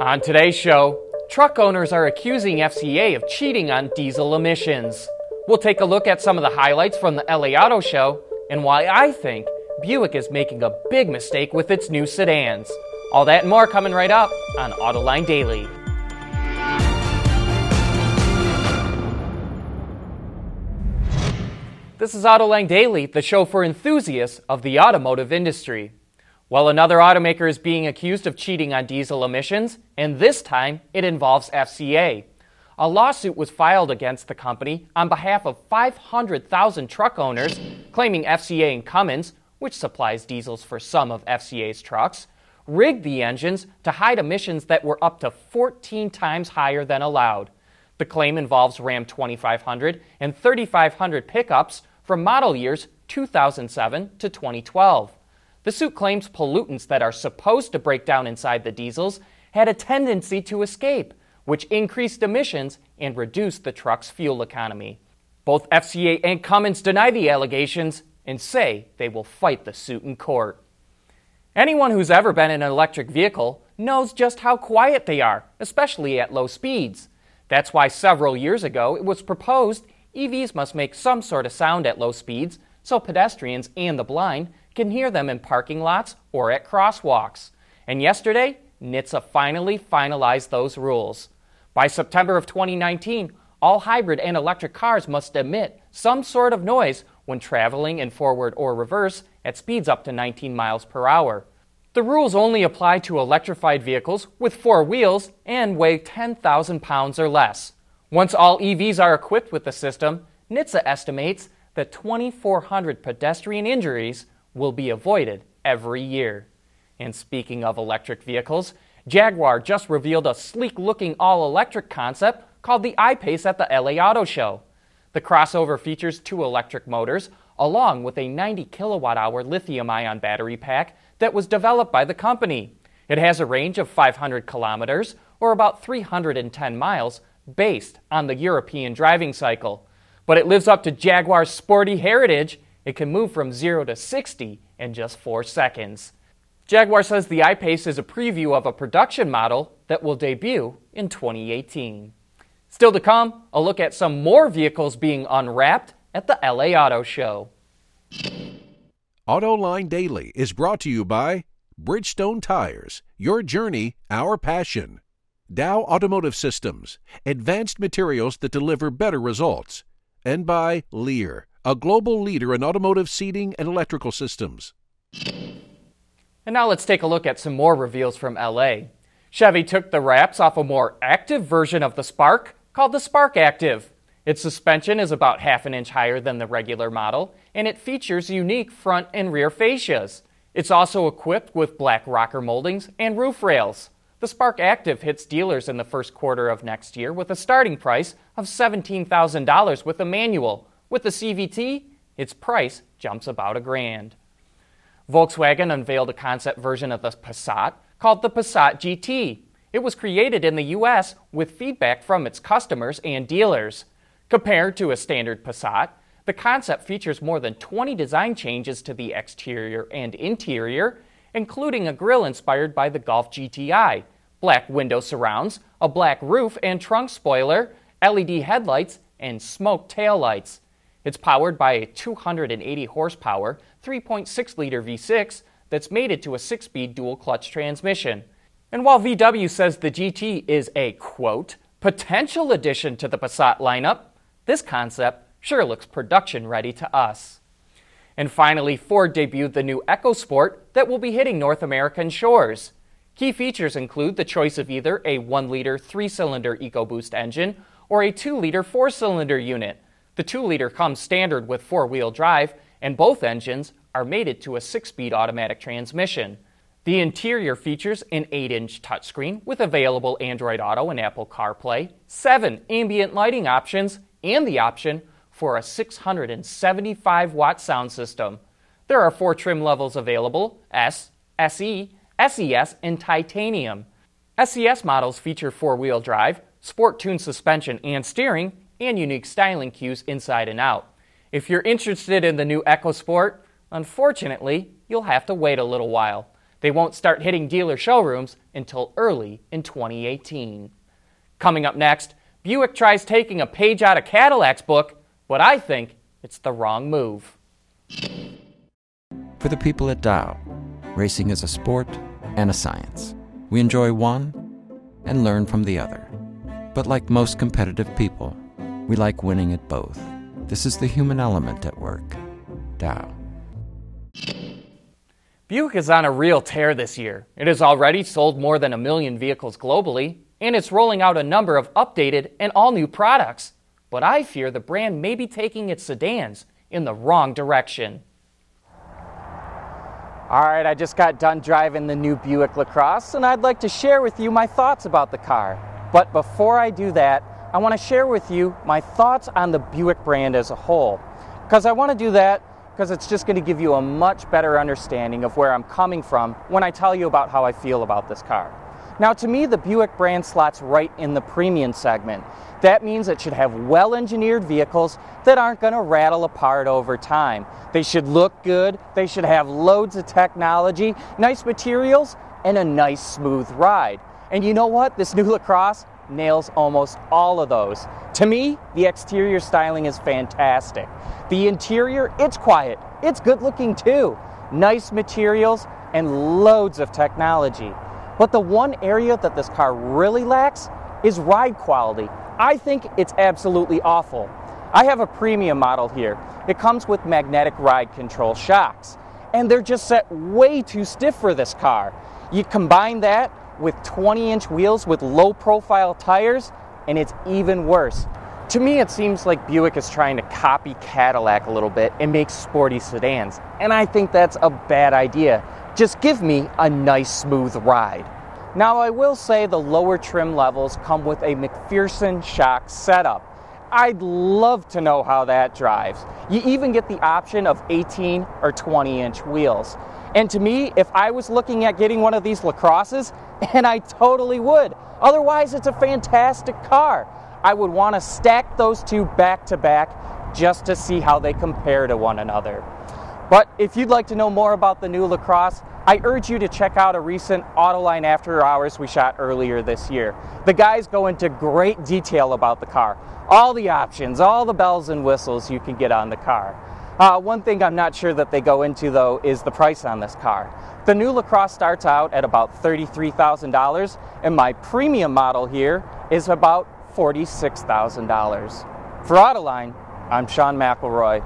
On today's show, truck owners are accusing FCA of cheating on diesel emissions. We'll take a look at some of the highlights from the LA Auto Show and why I think Buick is making a big mistake with its new sedans. All that and more coming right up on Autoline Daily. This is Autoline Daily, the show for enthusiasts of the automotive industry. Well, another automaker is being accused of cheating on diesel emissions, and this time it involves FCA. A lawsuit was filed against the company on behalf of 500,000 truck owners, claiming FCA and Cummins, which supplies diesels for some of FCA's trucks, rigged the engines to hide emissions that were up to 14 times higher than allowed. The claim involves Ram 2500 and 3500 pickups from model years 2007 to 2012. The suit claims pollutants that are supposed to break down inside the diesels had a tendency to escape, which increased emissions and reduced the truck's fuel economy. Both FCA and Cummins deny the allegations and say they will fight the suit in court. Anyone who's ever been in an electric vehicle knows just how quiet they are, especially at low speeds. That's why several years ago it was proposed EVs must make some sort of sound at low speeds so pedestrians and the blind can hear them in parking lots or at crosswalks. And yesterday, NHTSA finally finalized those rules. By September of 2019, all hybrid and electric cars must emit some sort of noise when traveling in forward or reverse at speeds up to 19 miles per hour. The rules only apply to electrified vehicles with four wheels and weigh 10,000 pounds or less. Once all EVs are equipped with the system, NHTSA estimates that 2,400 pedestrian injuries will be avoided every year. And speaking of electric vehicles, Jaguar just revealed a sleek looking all electric concept called the I Pace at the LA Auto Show. The crossover features two electric motors along with a 90 kilowatt hour lithium ion battery pack that was developed by the company. It has a range of 500 kilometers or about 310 miles based on the European driving cycle. But it lives up to Jaguar's sporty heritage it can move from 0 to 60 in just 4 seconds. Jaguar says the I-Pace is a preview of a production model that will debut in 2018. Still to come, a look at some more vehicles being unwrapped at the LA Auto Show. AutoLine Daily is brought to you by Bridgestone Tires, your journey, our passion. Dow Automotive Systems, advanced materials that deliver better results. And by Lear a global leader in automotive seating and electrical systems. And now let's take a look at some more reveals from LA. Chevy took the wraps off a more active version of the Spark called the Spark Active. Its suspension is about half an inch higher than the regular model, and it features unique front and rear fascias. It's also equipped with black rocker moldings and roof rails. The Spark Active hits dealers in the first quarter of next year with a starting price of $17,000 with a manual, with the CVT, its price jumps about a grand. Volkswagen unveiled a concept version of the Passat called the Passat GT. It was created in the US with feedback from its customers and dealers. Compared to a standard Passat, the concept features more than 20 design changes to the exterior and interior, including a grille inspired by the Golf GTI, black window surrounds, a black roof and trunk spoiler, LED headlights, and smoke taillights. It's powered by a 280 horsepower, 3.6 liter V6 that's mated to a 6 speed dual clutch transmission. And while VW says the GT is a quote, potential addition to the Passat lineup, this concept sure looks production ready to us. And finally, Ford debuted the new EcoSport that will be hitting North American shores. Key features include the choice of either a 1 liter 3 cylinder EcoBoost engine or a 2 liter 4 cylinder unit the 2 liter comes standard with four wheel drive, and both engines are mated to a 6 speed automatic transmission. The interior features an 8 inch touchscreen with available Android Auto and Apple CarPlay, 7 ambient lighting options, and the option for a 675 watt sound system. There are four trim levels available S, SE, SES, and Titanium. SES models feature four wheel drive, sport tuned suspension and steering, and unique styling cues inside and out. If you're interested in the new EcoSport, unfortunately, you'll have to wait a little while. They won't start hitting dealer showrooms until early in 2018. Coming up next, Buick tries taking a page out of Cadillac's book, but I think it's the wrong move. For the people at Dow, racing is a sport and a science. We enjoy one and learn from the other. But like most competitive people, we like winning at both. This is the human element at work. Dow. Buick is on a real tear this year. It has already sold more than a million vehicles globally, and it's rolling out a number of updated and all new products. But I fear the brand may be taking its sedans in the wrong direction. All right, I just got done driving the new Buick LaCrosse, and I'd like to share with you my thoughts about the car. But before I do that, I want to share with you my thoughts on the Buick brand as a whole. Because I want to do that because it's just going to give you a much better understanding of where I'm coming from when I tell you about how I feel about this car. Now, to me, the Buick brand slots right in the premium segment. That means it should have well engineered vehicles that aren't going to rattle apart over time. They should look good, they should have loads of technology, nice materials, and a nice smooth ride. And you know what? This new LaCrosse nails almost all of those. To me, the exterior styling is fantastic. The interior, it's quiet, it's good looking too. Nice materials and loads of technology. But the one area that this car really lacks is ride quality. I think it's absolutely awful. I have a premium model here. It comes with magnetic ride control shocks, and they're just set way too stiff for this car. You combine that with 20 inch wheels with low profile tires, and it's even worse. To me, it seems like Buick is trying to copy Cadillac a little bit and make sporty sedans, and I think that's a bad idea. Just give me a nice smooth ride. Now, I will say the lower trim levels come with a MacPherson shock setup. I'd love to know how that drives. You even get the option of 18 or 20 inch wheels. And to me, if I was looking at getting one of these LaCrosses, and I totally would, otherwise, it's a fantastic car. I would want to stack those two back to back just to see how they compare to one another. But if you'd like to know more about the new LaCrosse, I urge you to check out a recent Autoline After Hours we shot earlier this year. The guys go into great detail about the car, all the options, all the bells and whistles you can get on the car. Uh, one thing I'm not sure that they go into though is the price on this car. The new LaCrosse starts out at about $33,000, and my premium model here is about $46,000. For Autoline, I'm Sean McElroy.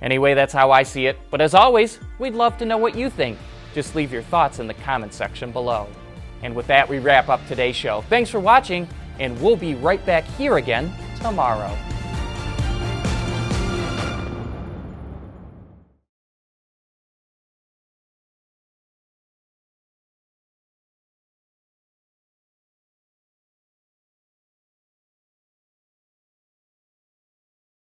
Anyway, that's how I see it. But as always, we'd love to know what you think. Just leave your thoughts in the comment section below. And with that, we wrap up today's show. Thanks for watching, and we'll be right back here again tomorrow.